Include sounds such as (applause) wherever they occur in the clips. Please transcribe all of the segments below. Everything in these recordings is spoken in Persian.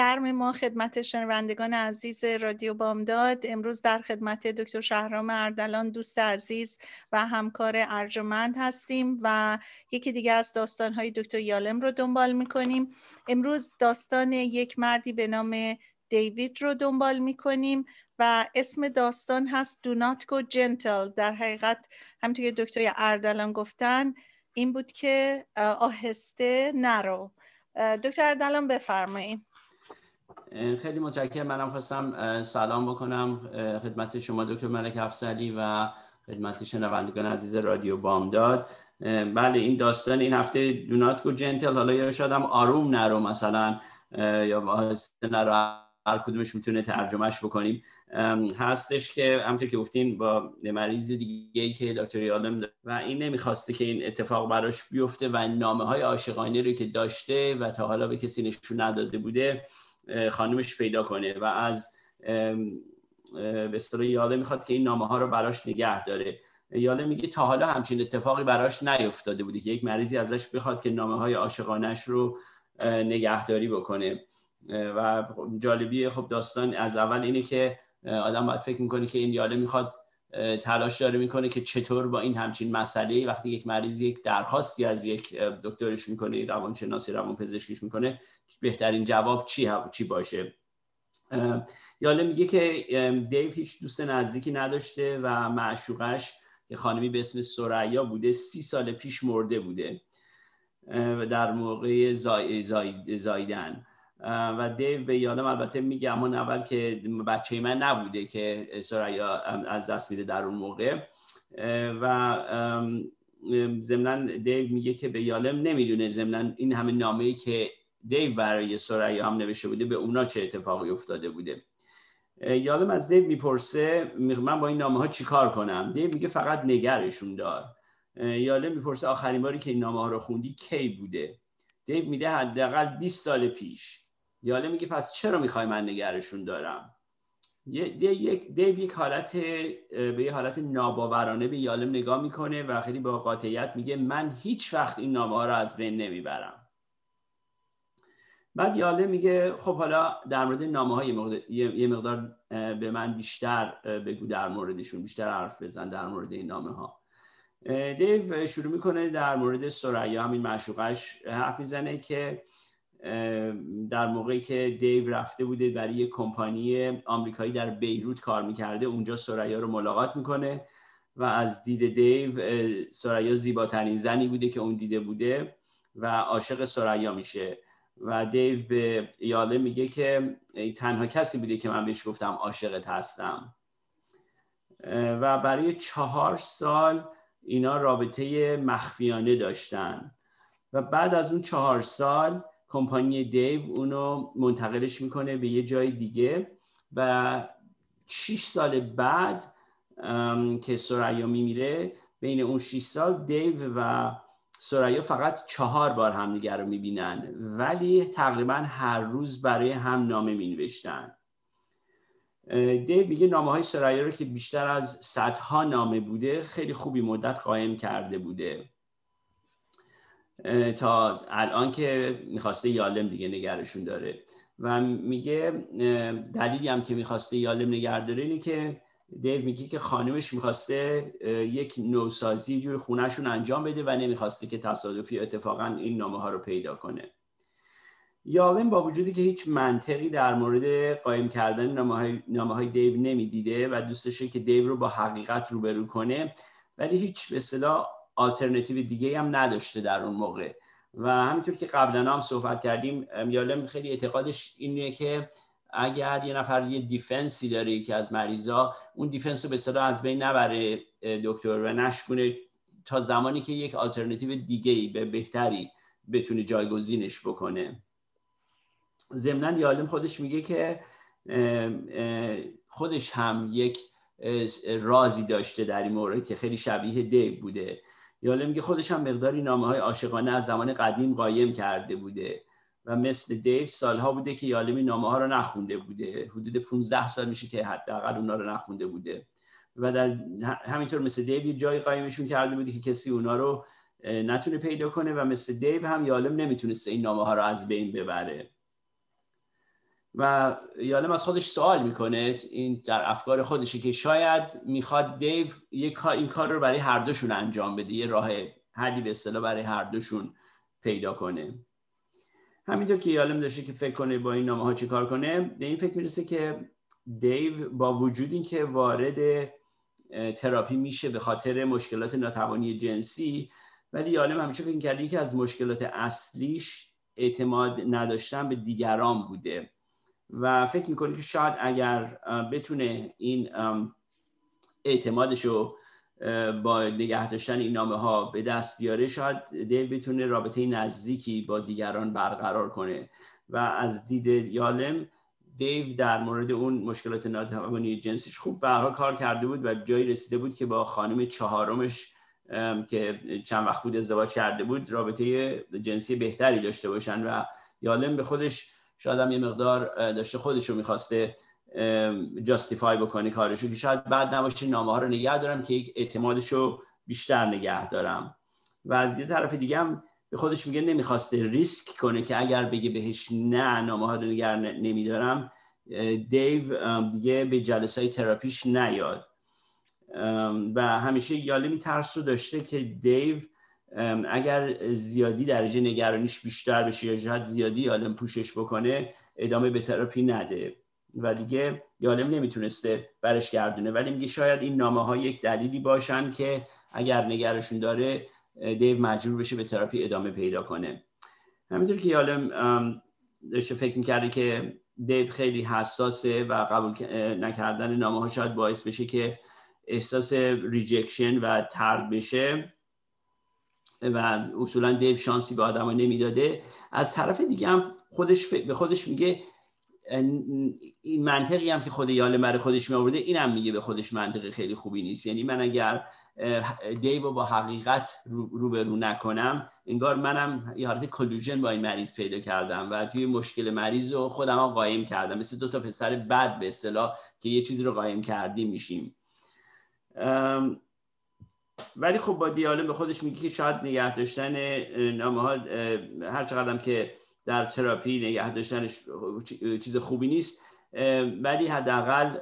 گرم ما خدمت شنوندگان عزیز رادیو بامداد. امروز در خدمت دکتر شهرام اردلان دوست عزیز و همکار ارجمند هستیم و یکی دیگه از داستانهای دکتر یالم رو دنبال می‌کنیم. امروز داستان یک مردی به نام دیوید رو دنبال می‌کنیم و اسم داستان هست Do not go gentle. در حقیقت همونطور که دکتر اردلان گفتن این بود که آهسته نرو. دکتر دلم بفرمایید خیلی متشکرم. منم خواستم سلام بکنم خدمت شما دکتر ملک افسری و خدمت شنوندگان عزیز رادیو بامداد. بله این داستان این هفته دونات گو جنتل حالا یا شاید هم آروم نرو مثلا یا آهسته نرو هر کدومش می‌تونه ترجمهش بکنیم. هستش که همونطور که گفتین با مریض دیگه ای که دکتر یالم و این نمی‌خواسته که این اتفاق براش بیفته و نامه های عاشقانه رو که داشته و تا حالا به کسی نشون نداده بوده خانمش پیدا کنه و از به اصطلاح یاله می‌خواد که این نامه ها رو براش نگه داره. یاله میگه تا حالا همچین اتفاقی براش نیفتاده بوده که یک مریضی ازش بخواد که نامه های عاشقانش رو نگهداری بکنه. و جالبی خب داستان از اول اینه که آدم باید فکر می‌کنه که این یاله می‌خواد تلاش داره می‌کنه که چطور با این همچین مسئله وقتی یک مریض یک درخواستی از یک دکترش می‌کنه روانشناسی روان پزشکیش می‌کنه بهترین جواب چی چی باشه؟ یاله میگه که دیو هیچ دوست نزدیکی نداشته و معشوقش که خانمی به اسم سریا بوده سی سال پیش مرده بوده در موقع زایدن و دیو به یادم البته میگه اما اول که بچه من نبوده که سریا از دست میده در اون موقع. و ضمنا دیو میگه که به یالم نمی‌دونه. ضمنا این همه نامه ای که دیو برای سریا هم نوشته بوده به اونا چه اتفاقی افتاده بوده. یالم از دیو می‌پرسه من با این نامه ها چیکار کنم؟ دیو میگه فقط نگرشون دار. یالم می‌پرسه آخرین باری که این نامه ها رو خوندی کی بوده؟ دیو میده حداقل 20 سال پیش. یاله میگه پس چرا می‌خوای من نگرشون دارم؟ دیو یک حالت به یه حالت ناباورانه به یالم نگاه می‌کنه و خیلی با قاطعیت میگه من هیچ وقت این نامه ها رو از بین نمی‌برم. بعد یاله میگه خب حالا در مورد نامه های یه مقدار به من بیشتر بگو در موردشون بیشتر حرف بزن در مورد این نامه ها دیو شروع می‌کنه در مورد سریا همین معشوقش حرف می‌زنه که در موقعی که دیو رفته بوده برای یک کمپانی آمریکایی در بیروت کار می‌کرده اونجا سریا رو ملاقات می‌کنه و از دید دیو سریا زیباترین زنی بوده که اون دیده بوده و عاشق سریا میشه. و دیو به یاله میگه که تنها کسی بوده که من بهش گفتم عاشقت هستم. و برای چهار سال اینا رابطه مخفیانه داشتن. و بعد از اون چهار سال کمپانی دیو اونو منتقلش می‌کنه به یه جای دیگه. و 6 سال بعد که سریا میمیره بین اون 6 سال دیو و سریا فقط چهار بار همدیگر رو می‌بینن. ولی تقریبا هر روز برای هم نامه مینوشتن. دیو میگه نامه های رو که بیشتر از صدها نامه بوده خیلی خوبی مدت قایم کرده بوده. تا الان که می‌خواسته یالم دیگه نگرشون داره. و میگه دلیلی هم که می‌خواسته یالم نگر داره اینه که دیو میگه که خانمش می‌خواسته یک نوسازی جور خونهشون انجام بده و نمی‌خواسته که تصادفی اتفاقا این نامه ها رو پیدا کنه. یالم با وجودی که هیچ منطقی در مورد قایم کردن نامه های, نامه های دیو نمی‌دیده و دوست داشته که دیو رو با حقیقت روبرو کنه ولی هیچ به آلترنتیو دیگه هم نداشته در اون موقع. و همینطور که قبلا هم صحبت کردیم یالم خیلی اعتقادش اینه که اگر یه نفر یه defense ی داره که از مریضا اون defense رو به صدا از بین نبره دکتر و نشکونه تا زمانی که یک آلترنتیو دیگه به بهتری بتونه جایگزینش بکنه. ضمنا یالم خودش میگه که خودش هم یک رازی داشته در این مورد که خیلی شبیه دیو بوده. یالم میگه خودش هم مقداری نامه های عاشقانه از زمان قدیم قایم کرده بوده و مثل دیو سالها بوده که یالمی نامه ها رو نخونده بوده. حدود 15 سال میشه که حداقل اونا رو نخونده بوده. و در همینطور مثل دیو یه جای قایمشون کرده بوده که کسی اونا رو نتونه پیدا کنه و مثل دیو هم یالم نمی‌تونسته این نامه ها رو از بین ببره. و یالم از خودش سوال می‌کنه. این در افکار خودشه که شاید می‌خواد دیو این کار رو برای هر دوشون انجام بده یه راه حلی به اصطلاح برای هر دوشون پیدا کنه. همینطور که یالم داشته که فکر کنه با این نامه ها چی کار کنه به این فکر می‌رسه که دیو با وجود اینکه وارد تراپی میشه به خاطر مشکلات ناتوانی جنسی ولی یالم همیشه فکر کرده که از مشکلات اصلیش اعتماد نداشتن به دیگران بوده. و فکر می‌کنه که شاید اگر بتونه این اعتمادش رو با نگه داشتن این نامه ها به دست بیاره شاید دیو بتونه رابطه نزدیکی با دیگران برقرار کنه. و از دید یالم دیو در مورد اون مشکلات ناتوانی جنسیش خوب به کار کرده بود و جایی رسیده بود که با خانم چهارمش که چند وقت بود ازدواج کرده بود رابطه جنسی بهتری داشته باشن. و یالم به خودش شاید هم یه مقدار داشته خودش رو می‌خواسته جاستیفای بکنه کارشو که شاید بعد نباشه نامه ها رو نگه دارم که یک اعتمادش رو بیشتر نگه دارم. و از یه طرف دیگه هم به خودش میگه نمی‌خواسته ریسک کنه که اگر بگه بهش نه نامه ها رو نگه نمیدارم دیو دیگه به جلسه های تراپیش نیاد. و همیشه یاله میترس رو داشته که دیو اگر زیادی درجه نگرانیش بیشتر بشه یا شاید زیادی یالم پوشش بکنه ادامه به تراپی نده. و دیگه یالم نمی‌تونسته برش گردونه. ولی میگه شاید این نامه ها یک دلیلی باشن که اگر نگرشون داره دیو مجبور بشه به تراپی ادامه پیدا کنه. همینطور که یالم داشته فکر می‌کرده که دیو خیلی حساسه و قبول نکردن نامه ها شاید باعث بشه که احساس rejection و طرد بشه. و اصولا دیو شانسی به آدم نمی‌داده. از طرف دیگه هم خودش به خودش میگه این منطقی هم که خود یاله برای خودش می آورده این هم میگه به خودش منطقی خیلی خوبی نیست. یعنی من اگر دیو با حقیقت روبرو نکنم انگار منم یه حالت کلوژن با این مریض پیدا کردم و توی مشکل مریض رو خودم قایم کردم. مثل دو تا پسر بد به اصطلاح که یه چیزی رو قایم کردیم میشیم. ولی خب با دیالم به خودش میگه که شاید نگه داشتن نامه ها هر چقدر که در تراپی نگه داشتنش چیز خوبی نیست. ولی حداقل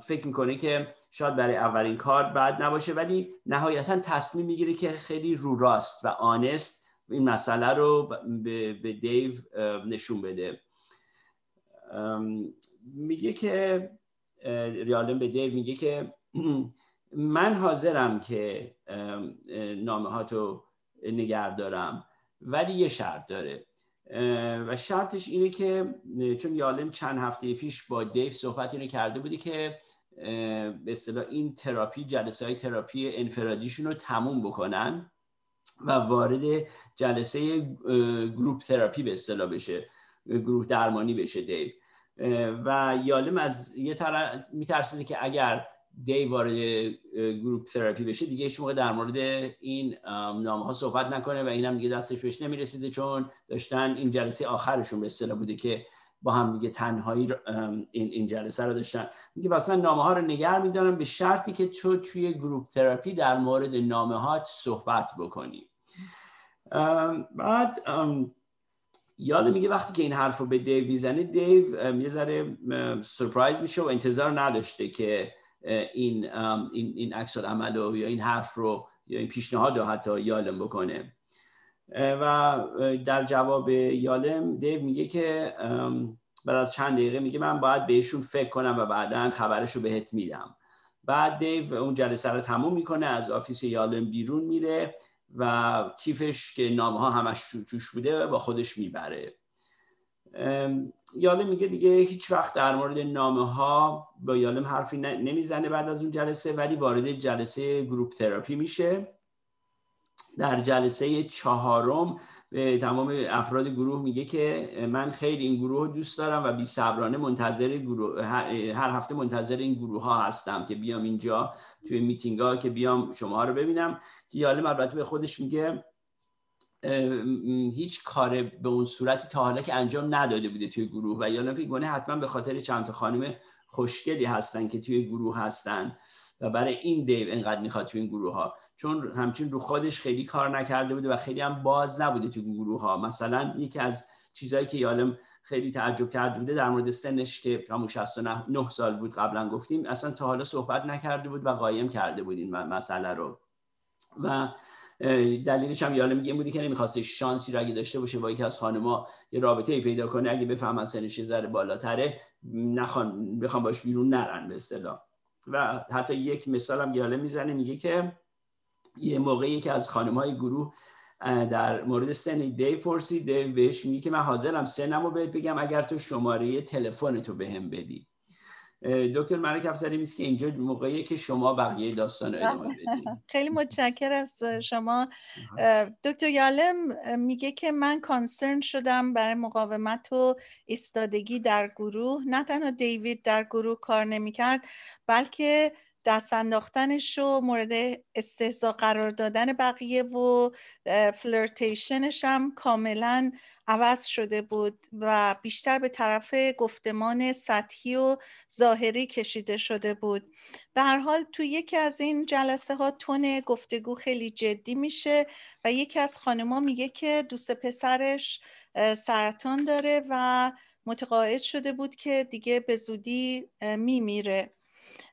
فکر می‌کنه که شاید برای اولین کار بعد نباشه. ولی نهایتا تصمیم می‌گیره که خیلی رو راست و آنست این مسئله رو به, دیو نشون بده. میگه که یالم به دیو میگه که (clears throat) من حاضرم که نامه ها تو نگر دارم ولی یه شرط داره. و شرطش اینه که چون یالم چند هفته پیش با دیو صحبت اینو کرده بودی که به اصطلاح این تراپی جلسه های تراپی انفرادیشون رو تموم بکنن و وارد جلسه group therapy به اصطلاح بشه گروه درمانی بشه دیو. و یالم از یه طرف میترسیده که اگر دیو وارد group therapy بشه دیگه موقع در مورد این نامه ها صحبت نکنه و اینم دیگه دستش بهش نمی‌رسیده چون داشتن این جلسه آخرشون به اصطلاح بوده که با هم دیگه تنهایی این, این جلسه رو داشتن. میگه پس من نامه ها رو نگر میدارم به شرطی که تو توی group therapy در مورد نامه ها صحبت بکنی. بعد یالم میگه وقتی که این حرف رو به دیو می‌زنه دیو یه ذره surprise میشه و انتظار نداشته که این این این عکس عمل و یا این حرف رو یا این پیشنهاد رو حتی یالم بکنه. و در جواب یالم دیو میگه که بعد از چند دقیقه میگه من باید بهشون فکر کنم و بعدا خبرش رو بهت میدم. بعد دیو اون جلسه رو تموم می‌کنه از office یالم بیرون میره و کیفش که نامه ها همش توش بوده با خودش می‌بره. یالم میگه دیگه هیچ وقت در مورد نامه ها با یالم حرفی نمی‌زنه بعد از اون جلسه ولی وارد جلسه گروپ تراپی میشه. در جلسه چهارم به تمام افراد گروه میگه که من خیلی این گروه رو دوست دارم و بی صبرانه منتظر گروه هر هفته منتظر این گروه ها هستم که بیام اینجا توی میتینگ ها که بیام شما رو ببینم. که یالم البته به خودش میگه هیچ کار به اون صورتی تا حالا که انجام نداده بوده توی گروه و یالم فکر کنه حتما به خاطر چند تا خانم خوشگلی هستن که توی گروه هستن و برای این دیو انقدر می‌خواد توی این گروه ها چون همچین رو خودش خیلی کار نکرده بوده و خیلی هم باز نبوده توی گروه ها مثلا یکی از چیزهایی که یالم خیلی تعجب کرده بوده در مورد سنش که همون 69 سال بود قبلا گفتیم اصلا تا حالا صحبت نکرده بود و قایم کرده بود این مسئله رو. و دلیلش هم یالم میگه بودی که نمی‌خواسته شانسی رو اگه داشته باشه با یکی از خانما یه رابطه ای پیدا کنه اگه بفهمن سنش ذره بالاتره نخوان بخوام باش بیرون نرن به اصطلاح. و حتی یک مثال هم یاله می‌زنه میگه که یه موقعی که از خانم های گروه در مورد سن دی پرسید دی بهش میگه که من حاضرم سنم رو بهت بگم اگر تو شماره تلفن تو بهم بدی. دکتر ملک افسری میست که اینجا موقعی که شما بقیه داستان ادامه (laughs) بدید خیلی متشکر از شما. دکتر یالم میگه که من کانسرن شدم برای مقاومت و ایستادگی در گروه. نه تنها دیوید در گروه کار نمی‌کرد بلکه دست انداختنش و مورد استحضا قرار دادن بقیه و فلرتیشنش هم کاملا عوض شده بود و بیشتر به طرف گفتمان سطحی و ظاهری کشیده شده بود. به هر حال تو یکی از این جلسه ها تون گفتگو خیلی جدی میشه و یکی از خانما میگه که دوست پسرش سرطان داره و متقاعد شده بود که دیگه به زودی میمیره.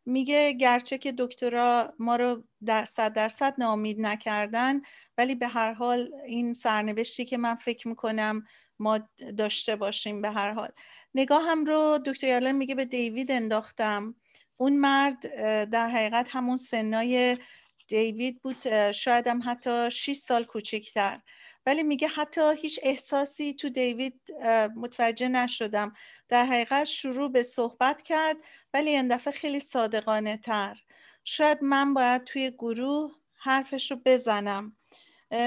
میگه گرچه که دکترا ما رو در صد درصد نامید نکردن ولی به هر حال این سرنوشتی که من فکر می‌کنم ما داشته باشیم به هر حال. نگاه هم رو دکتر یالن میگه به دیوید انداختم. اون مرد در حقیقت همون سنای دیوید بود شاید هم حتی 6 سال کوچکتر ولی میگه حتی هیچ احساسی تو دیوید متوجه نشدم. در حقیقت شروع به صحبت کرد ولی این دفعه خیلی صادقانه تر. شاید من باید توی گروه حرفش رو بزنم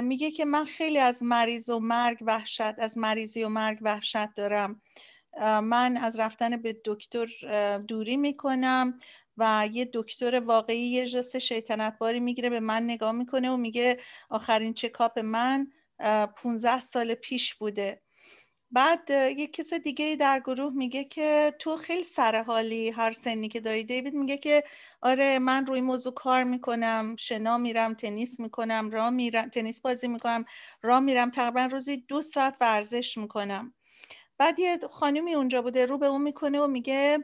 میگه که من خیلی از مریض و مرگ وحشت از مریضی و مرگ وحشت دارم. من از رفتن به دکتر دوری می‌کنم و یه دکتر واقعی یه جست شیطنت باری می‌گیره به من نگاه می‌کنه و میگه آخرین چکاپ من 15 سال پیش بوده. بعد یک کس دیگه در گروه میگه که تو خیلی سرحالی هر سنی که داری. دیوید میگه که آره من روی موضوع کار می‌کنم شنا میرم تنیس می‌کنم را میرم تنیس بازی می‌کنم را میرم. تقریبا روزی دو ساعت ورزش می‌کنم. بعد یه خانمی اونجا بوده رو به اون می‌کنه و میگه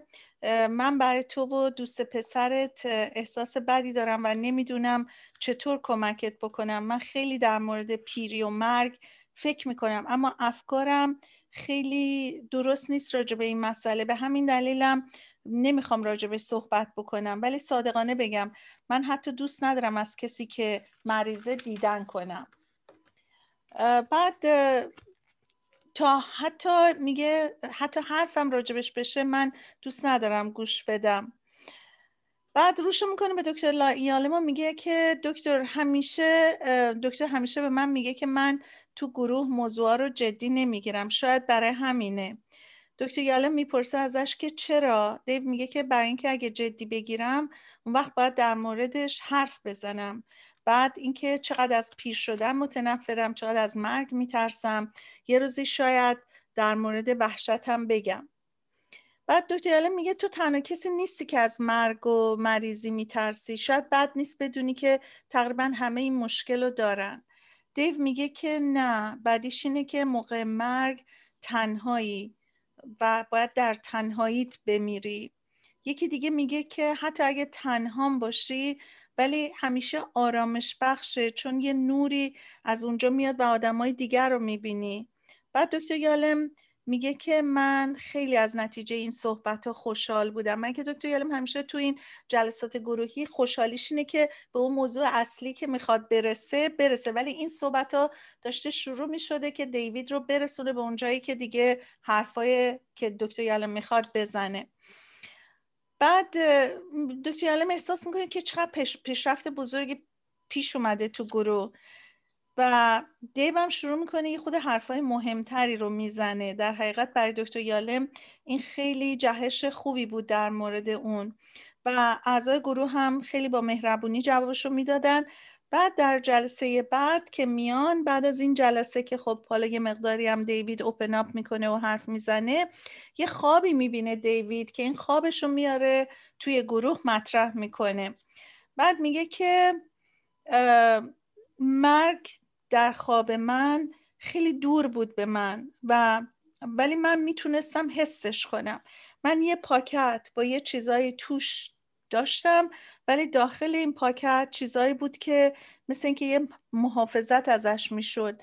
من برای تو و دوست پسرت احساس بدی دارم و نمی‌دونم چطور کمکت بکنم. من خیلی در مورد پیری و مرگ فکر می‌کنم اما افکارم خیلی درست نیست راجع به این مسئله. به همین دلیلم نمی‌خوام راجع صحبت بکنم. ولی صادقانه بگم من حتی دوست ندارم از کسی که مریضه دیدن کنم. بعد تا حتی میگه حتی حرفم راجبش بشه من دوست ندارم گوش بدم. بعد روش می‌کنه به دکتر یالما میگه که دکتر همیشه دکتر همیشه به من میگه که من تو گروه موضوع رو جدی نمی‌گیرم شاید برای همینه. دکتر یالم می‌پرسه ازش که چرا؟ دیو میگه که برای اینکه اگه جدی بگیرم اون وقت باید در موردش حرف بزنم. بعد اینکه چقدر از پیر شدن متنفرم چقدر از مرگ میترسم یه روزی شاید در مورد وحشتم بگم. بعد دکتر یالم میگه تو تنها کسی نیستی که از مرگ و مریضی میترسی. شاید بد نیست بدونی که تقریبا همه این مشکل رو دارن. دیو میگه که نه بعدیش اینه که موقع مرگ تنهایی و باید در تنهاییت بمیری. یکی دیگه میگه که حتی اگه تنهام باشی ولی همیشه آرامش بخشه چون یه نوری از اونجا میاد و آدمای دیگر رو می‌بینی. بعد دکتر یالم میگه که من خیلی از نتیجه این صحبت ها خوشحال بودم. من که دکتر یالم همیشه تو این جلسات گروهی خوشحالیش اینه که به اون موضوع اصلی که می‌خواد برسه برسه. ولی این صحبت ها داشته شروع می‌شده که دیوید رو برسونه به اون جایی که دیگه حرفای که دکتر یالم می‌خواد بزنه. بعد دکتر یالم احساس می‌کنه که چقدر پیشرفت بزرگی پیش اومده تو گروه و دیو شروع می‌کنه یه خود حرفای مهمتری رو می‌زنه. در حقیقت برای دکتر یالم این خیلی جهش خوبی بود در مورد اون و اعضای گروه هم خیلی با مهربونی جوابش رو می‌دادن. بعد در جلسه بعد که میان بعد از این جلسه که خب حالا یه مقداری هم دیوید اوپن اپ می‌کنه و حرف می‌زنه یه خوابی می‌بینه دیوید که این خوابش رو میاره توی گروه مطرح می‌کنه. بعد میگه که مرگ در خواب من خیلی دور بود به من و ولی من می‌تونستم حسش کنم. من یه پاکت با یه چیزایی توش داشتم ولی داخل این پاکت چیزایی بود که مثل اینکه یه محافظت ازش می‌شد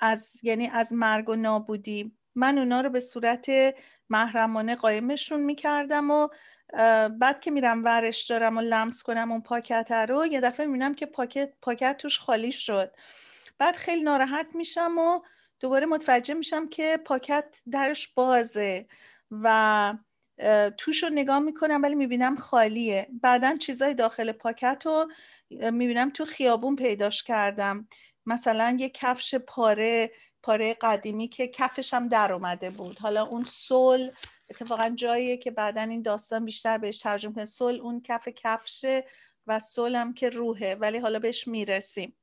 از یعنی از مرگ و نابودی. من اونا رو به صورت محرمانه قایمشون می‌کردم و بعد که میرم ورش دارم و لمس کنم اون پاکت رو یه دفعه می‌بینم که پاکت پاکت توش خالی شد. بعد خیلی ناراحت میشم و دوباره متوجه میشم که پاکت درش بازه و توش رو نگاه می‌کنم ولی می‌بینم خالیه. بعدا چیزای داخل پاکت رو می‌بینم تو خیابون پیداش کردم. مثلا یه کفش پاره پاره قدیمی که کفش هم در اومده بود. حالا اون سول اتفاقا جاییه که بعدا این داستان بیشتر بهش ترجمه کنه سول اون کف کفشه و سول هم که روحه ولی حالا بهش می‌رسیم.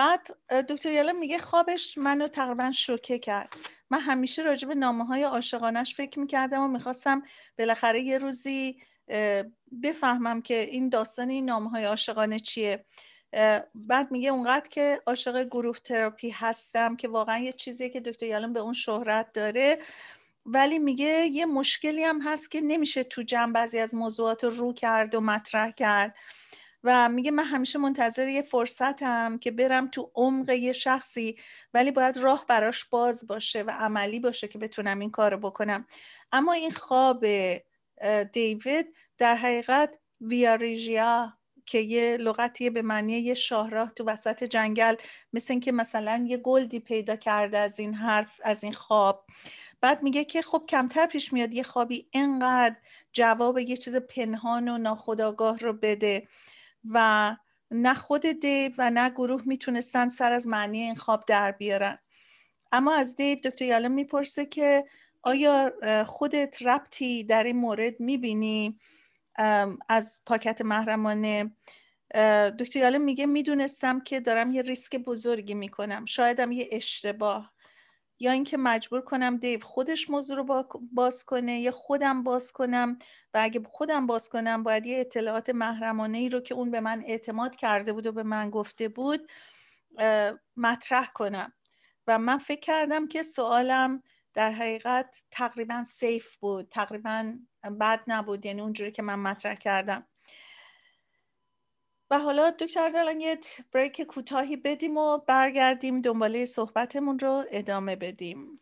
بعد دکتر یالم میگه خوابش منو تقریبا شوکه کرد. من همیشه راجع به نامه های عاشقانش فکر می‌کردم و می‌خواستم بالاخره یه روزی بفهمم که این داستان این نامه های عاشقانه چیه. بعد میگه اونقدر که عاشق گروه تراپی هستم که واقعا یه چیزیه که دکتر یالم به اون شهرت داره. ولی میگه یه مشکلی هم هست که نمیشه تو جمع بعضی از موضوعات رو کرد و مطرح کرد. و میگه من همیشه منتظر یه فرصتم که برم تو عمق یه شخصی ولی باید راه براش باز باشه و عملی باشه که بتونم این کارو بکنم. اما این خواب دیوید در حقیقت ویاریژیا که یه لغتیه به معنی یه شاهراه تو وسط جنگل مثل اینکه مثلا یه گلدی پیدا کرده از این حرف از این خواب. بعد میگه که خب کمتر پیش میاد یه خوابی اینقدر جواب یه چیز پنهان و ناخداگاه رو بده. و نه خود دیو و نه گروه می‌تونستن سر از معنی این خواب در بیارن. اما از دیو دکتر یالم می‌پرسه که آیا خودت ربطی در این مورد می‌بینی؟ از پاکت محرمانه. دکتر یالم میگه می‌دونستم که دارم یه ریسک بزرگی می‌کنم. شایدم یه اشتباه. یا اینکه مجبور کنم دیو خودش موضوع رو باز کنه یا خودم باز کنم و اگه خودم باز کنم باید یه اطلاعات محرمانه ای رو که اون به من اعتماد کرده بود و به من گفته بود مطرح کنم. و من فکر کردم که سوالم در حقیقت تقریبا سیف بود تقریبا بد نبود یعنی اونجوری که من مطرح کردم. و حالا دکتر دلان یه بریک کوتاهی بدیم و برگردیم دنباله صحبتمون رو ادامه بدیم.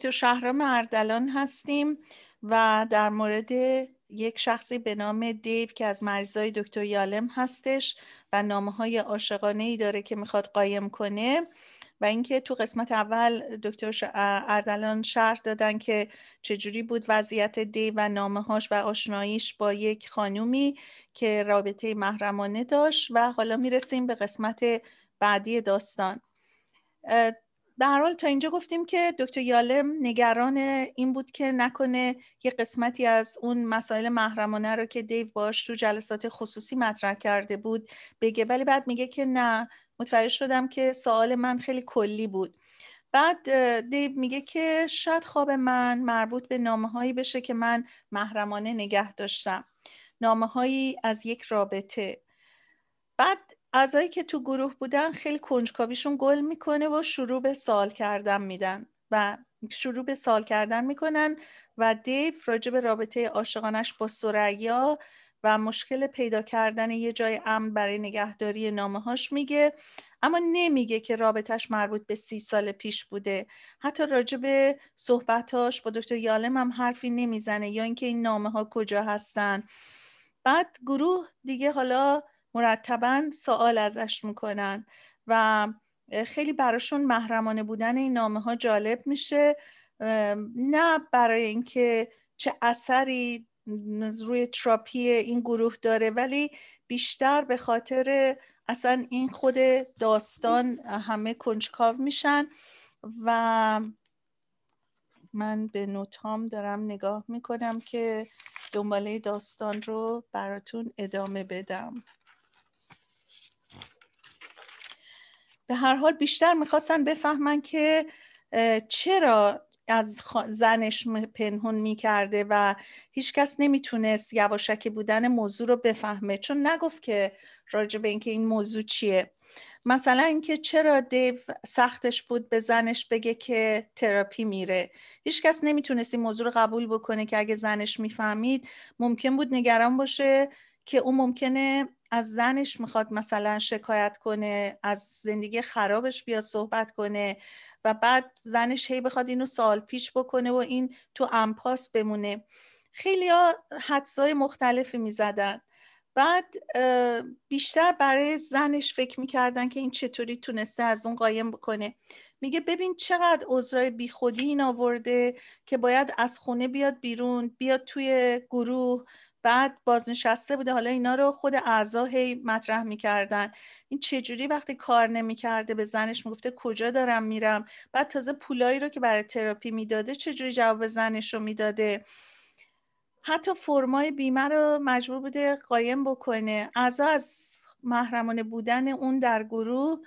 دکتر شهرام اردلان هستیم و در مورد یک شخصی به نام دیو که از مریضای دکتر یالم هستش و نامه های عاشقانه ای داره که می‌خواد قایم کنه و اینکه تو قسمت اول دکتر اردلان شرح دادن که چجوری بود وضعیت دی و نامه هاش و آشناییش با یک خانومی که رابطه محرمانه داشت و حالا می‌رسیم به قسمت بعدی داستان. به هر حال تا اینجا گفتیم که دکتر یالم نگران این بود که نکنه یه قسمتی از اون مسائل محرمانه رو که دیو باش تو جلسات خصوصی مطرح کرده بود بگه. ولی بعد میگه که نه متوجه شدم که سوال من خیلی کلی بود. بعد دیو میگه که شاید خواب من مربوط به نامه هایی بشه که من محرمانه نگه داشتم. نامه هایی از یک رابطه. بعد اعضایی که تو گروه بودن خیلی کنجکاویشون گل می‌کنه و شروع به سال کردن میدن و شروع به سال کردن می‌کنن و دیو راجع به رابطه عاشقانش با سریا و مشکل پیدا کردن یه جای امن برای نگهداری نامه هاش میگه. اما نمیگه که رابطهش مربوط به سی سال پیش بوده. حتی راجع به صحبتاش با دکتر یالم هم حرفی نمی‌زنه یا اینکه این نامه ها کجا هستن. بعد گروه دیگه حالا مرتبا سوال ازش می‌کنن و خیلی براشون محرمانه بودن این نامه ها جالب میشه. نه برای اینکه چه اثری روی تراپی این گروه داره ولی بیشتر به خاطر اصلا این خود داستان همه کنجکاو میشن و من به نوتام دارم نگاه می‌کنم که دنباله داستان رو براتون ادامه بدم. به هر حال بیشتر می‌خواستن بفهمن که چرا از زنش پنهون می‌کرده و هیچکس نمی‌تونست یواشکی بودن موضوع رو بفهمه. چون نگفت که راجع به اینکه این موضوع چیه. مثلا اینکه چرا دیو سختش بود به زنش بگه که تراپی میره. هیچکس نمی‌تونست این موضوع رو قبول بکنه که اگه زنش می‌فهمید ممکن بود نگران باشه. که اون ممکنه از زنش می‌خواد مثلا شکایت کنه از زندگی خرابش بیاد صحبت کنه و بعد زنش هی بخواد اینو سال پیش بکنه و این تو امپاس بمونه. خیلی ها حدسای مختلفی می‌زدن. بعد بیشتر برای زنش فکر می‌کردن که این چطوری تونسته از اون قایم بکنه. میگه ببین چقدر عذرای بیخودی این آورده که باید از خونه بیاد بیرون بیاد توی گروه بعد بازنشسته بوده. حالا اینا رو خود اعضا هی مطرح می‌کردن. این چجوری وقتی کار نمی‌کرده به زنش می‌گفته کجا دارم میرم؟ بعد تازه پولایی رو که برای تراپی می‌داده چجوری جواب زنش رو می‌داده؟ حتی فرمای بیمه رو مجبور بوده قایم بکنه. اعضا از محرمانه بودن اون در گروه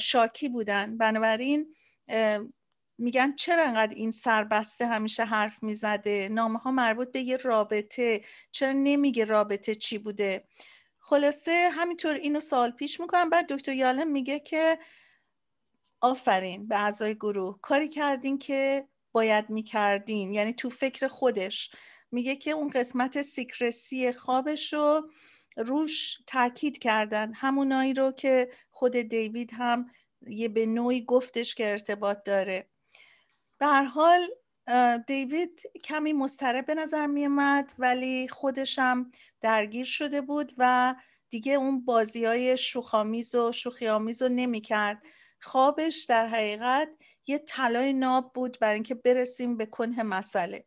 شاکی بودن. بنابراین میگن چرا انقدر این سربسته همیشه حرف می‌زده نامه ها مربوط به یه رابطه چرا نمیگه رابطه چی بوده؟ خلاصه همینطور اینو سال پیش می‌کنم. بعد دکتر یالم میگه که آفرین به اعضای گروه کاری کردین که باید می‌کردین یعنی تو فکر خودش. میگه که اون قسمت سیکرسی خوابش رو روش تاکید کردن. همونایی رو که خود دیوید هم یه به نوعی گفتش که ارتباط داره. به حال دیوید کمی مضطرب به نظر می اومد ولی خودشم درگیر شده بود و دیگه اون بازی های شوخامیز و شوخیامیز رو نمی کرد خوابش در حقیقت یه طلای ناب بود برای اینکه برسیم به کنه مسئله.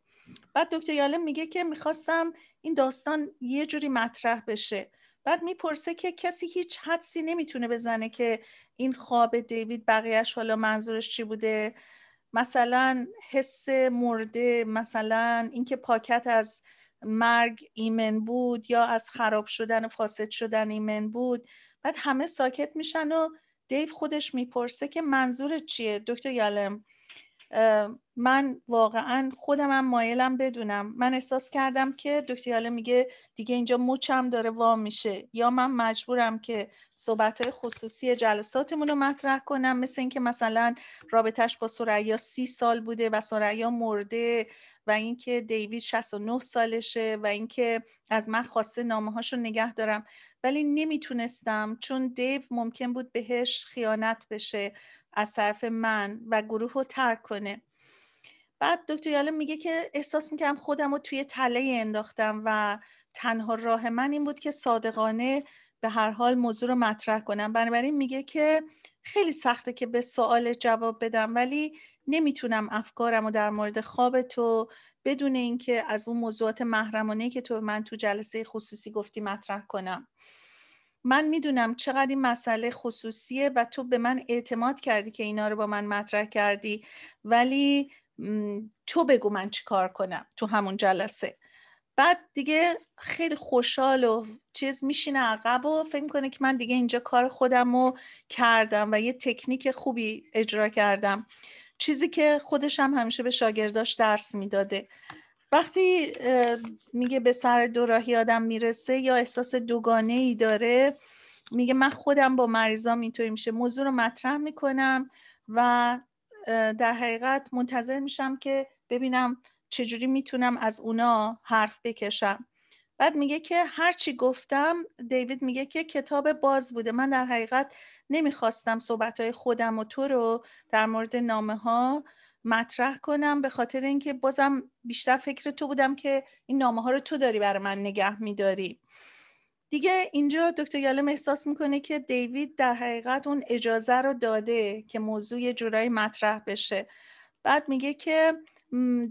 بعد دکتر یالم میگه که می‌خواستم این داستان یه جوری مطرح بشه. بعد می‌پرسه که کسی هیچ حدسی نمی‌تونه بزنه که این خواب دیوید بقیهش حالا منظورش چی بوده؟ مثلا حس مرده مثلا اینکه پاکت از مرگ ایمن بود یا از خراب شدن و فاسد شدن ایمن بود. بعد همه ساکت میشن و دیو خودش می‌پرسه که منظور چیه؟ دکتر یالم من واقعا خودم هم مایلم بدونم. من احساس کردم که دکتر یاله میگه دیگه اینجا مچم داره وا میشه. یا من مجبورم که صحبت های خصوصی جلساتمون رو مطرح کنم. مثل اینکه مثلا رابطهش با سریا سی سال بوده و سریا مرده و اینکه دیوید 69 سالشه و اینکه از من خواسته نامه هاشو نگه دارم. ولی نمی‌تونستم چون دیو ممکن بود بهش خیانت بشه. از طرف من و گروه رو ترک کنه. بعد دکتر یالم میگه که احساس می‌کنم خودم رو توی تله انداختم و تنها راه من این بود که صادقانه به هر حال موضوع رو مطرح کنم. بنابراین میگه که خیلی سخته که به سوال جواب بدم ولی نمی‌تونم افکارم رو در مورد خواب تو بدون اینکه از اون موضوعات محرمانه که تو من تو جلسه خصوصی گفتی مطرح کنم. من می‌دونم چقدر این مسئله خصوصیه و تو به من اعتماد کردی که اینا رو با من مطرح کردی. ولی تو بگو من چی کار کنم تو همون جلسه. بعد دیگه خیلی خوشحال و چیز میشینه عقب و فکر می‌کنه که من دیگه اینجا کار خودم رو کردم و یه تکنیک خوبی اجرا کردم. چیزی که خودش هم همیشه به شاگرداش درس می‌داده. وقتی میگه به سر دوراهی آدم می‌رسه یا احساس دوگانه ای داره میگه من خودم با مریضام اینطوری میشه. موضوع رو مطرح می‌کنم و در حقیقت منتظر میشم که ببینم چجوری می‌تونم از اونا حرف بکشم. بعد میگه که هرچی گفتم دیوید میگه که کتاب باز بوده. من در حقیقت نمی‌خواستم صحبت های خودم و تو رو در مورد نامه ها مطرح کنم به خاطر اینکه بازم بیشتر فکر تو بودم که این نامه ها رو تو داری برای من نگه میداری. دیگه اینجا دکتر یالم احساس می‌کنه که دیوید در حقیقت اون اجازه رو داده که موضوع جورایی مطرح بشه. بعد میگه که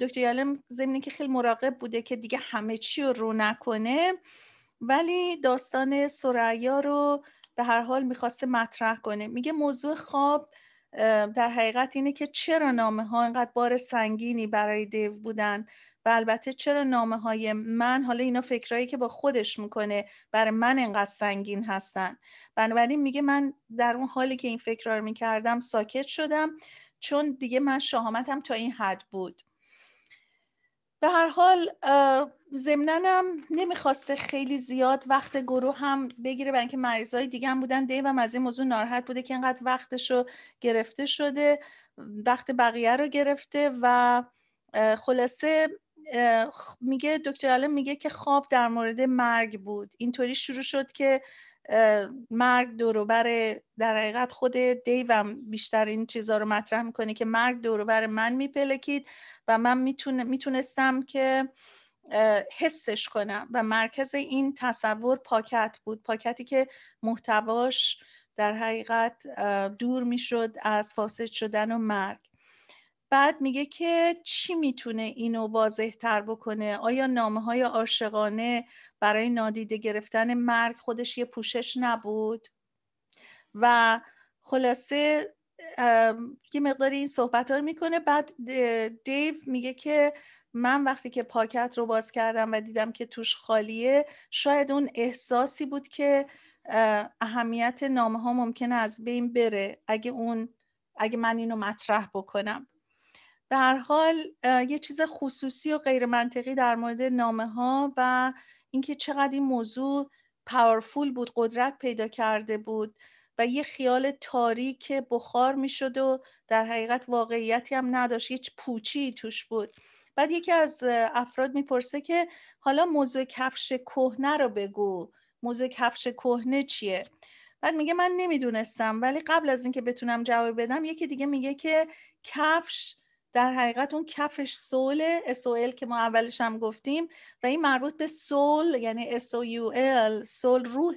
دکتر یالم زمینی که خیلی مراقب بوده که دیگه همه چی رو رو نکنه ولی داستان سریا رو به هر حال می‌خواسته مطرح کنه. میگه موضوع خواب در حقیقت اینه که چرا نامه ها اینقدر بار سنگینی برای دیو بودن و البته چرا نامه های من حالا اینا فکرهایی که با خودش می‌کنه برای من اینقدر سنگین هستن. بنابراین میگه من در اون حالی که این فکرها رو می‌کردم ساکت شدم چون دیگه من شهامتم تا این حد بود. به هر حال ضمنانم نمی‌خواسته خیلی زیاد وقت گروه هم بگیره برای اینکه مریضای دیگه هم بودن. دیوم از این موضوع ناراحت بوده که اینقدر وقتش رو گرفته شده وقت بقیه رو گرفته و خلاصه میگه دکتر علم میگه که خواب در مورد مرگ بود. اینطوری شروع شد که مرگ دوروبر در حقیقت خود دیوم بیشتر این چیزها رو مطرح می‌کنه که مرگ دوروبر من میپلکید و من می‌تونستم که حسش کنم و مرکز این تصور پاکت بود. پاکتی که محتواش در حقیقت دور می‌شد از فاسد شدن و مرگ. بعد میگه که چی می‌تونه اینو واضح تر بکنه؟ آیا نامه های عاشقانه برای نادیده گرفتن مرگ خودش یه پوشش نبود؟ و خلاصه یه مقداری این صحبت ها رو می‌کنه. بعد دیو میگه که من وقتی که پاکت رو باز کردم و دیدم که توش خالیه شاید اون احساسی بود که اهمیت نامه ها ممکنه از بین بره اگه اون اگه من اینو مطرح بکنم. هر حال یه چیز خصوصی و غیر منطقی در مورد نامه ها و اینکه چقدر این موضوع پاورفول بود قدرت پیدا کرده بود و یه خیال تاریک بخار می‌شد و در حقیقت واقعیتی هم نداشت هیچ پوچی توش بود. بعد یکی از افراد می‌پرسه که حالا موضوع کفش کهنه رو بگو. موضوع کفش کهنه چیه؟ بعد میگه من نمی‌دونستم ولی قبل از اینکه بتونم جواب بدم یکی دیگه میگه که کفش در حقیقت اون کفش سول SOL که ما اولش هم گفتیم و این مربوط به سول یعنی SOUL سول روح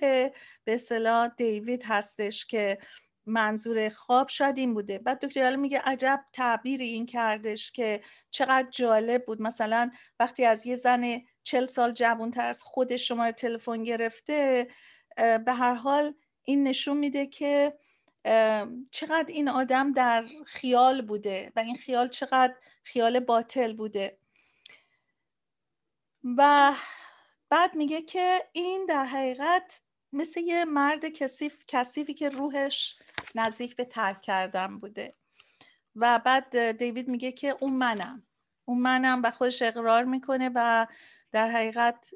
به اصطلاح دیوید هستش که منظور خواب شاید بوده. بعد دکتر میگه عجب تعبیر این کردش که چقدر جالب بود. مثلا وقتی از یه زن چل سال جوانتر از خودش شما تلفن گرفته به هر حال این نشون میده که چقدر این آدم در خیال بوده و این خیال چقدر خیال باطل بوده. و بعد میگه که این در حقیقت مثل یه مرد کثیف کثیفی که روحش نزدیک به ترک کردن بوده. و بعد دیوید میگه که اون منم. اون منم و خودش اقرار می‌کنه و در حقیقت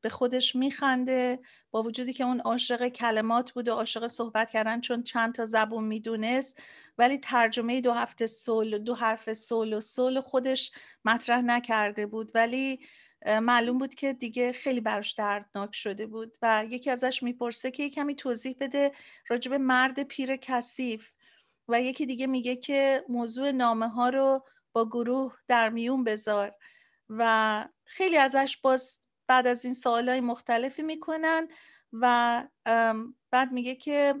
به خودش میخنده با وجودی که اون عاشق کلمات بود و عاشق صحبت کردن چون چند تا زبون می‌دونست ولی ترجمه دو هفته سول دو حرف سول و سول خودش مطرح نکرده بود. ولی معلوم بود که دیگه خیلی براش دردناک شده بود و یکی ازش می‌پرسه که کمی توضیح بده راجب مرد پیر کثیف. و یکی دیگه میگه که موضوع نامه ها رو با گروه در میون بذار. و خیلی ازش باز بعد از این سوالای مختلفی می‌کنن و بعد میگه که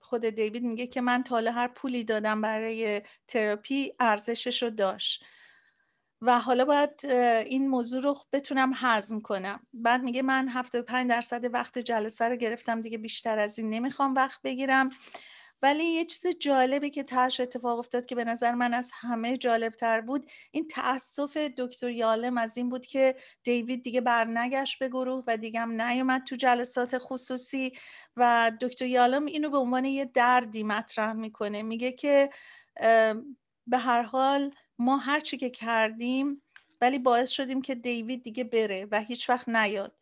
خود دیوید میگه که من تا هر پولی دادم برای تراپی ارزشش رو داشت. و حالا باید این موضوع رو بتونم هضم کنم. بعد میگه من 75 درصد وقت جلسه رو گرفتم دیگه بیشتر از این نمی‌خوام وقت بگیرم. ولی یه چیز جالبی که ترش اتفاق افتاد که به نظر من از همه جالب تر بود این تاسف دکتر یالم از این بود که دیوید دیگه برنگشت به گروه و دیگه هم نیومد تو جلسات خصوصی و دکتر یالم اینو به عنوان یه دردی مطرح می‌کنه. میگه که به هر حال ما هر چی که کردیم ولی باعث شدیم که دیوید دیگه بره و هیچ وقت نیاد.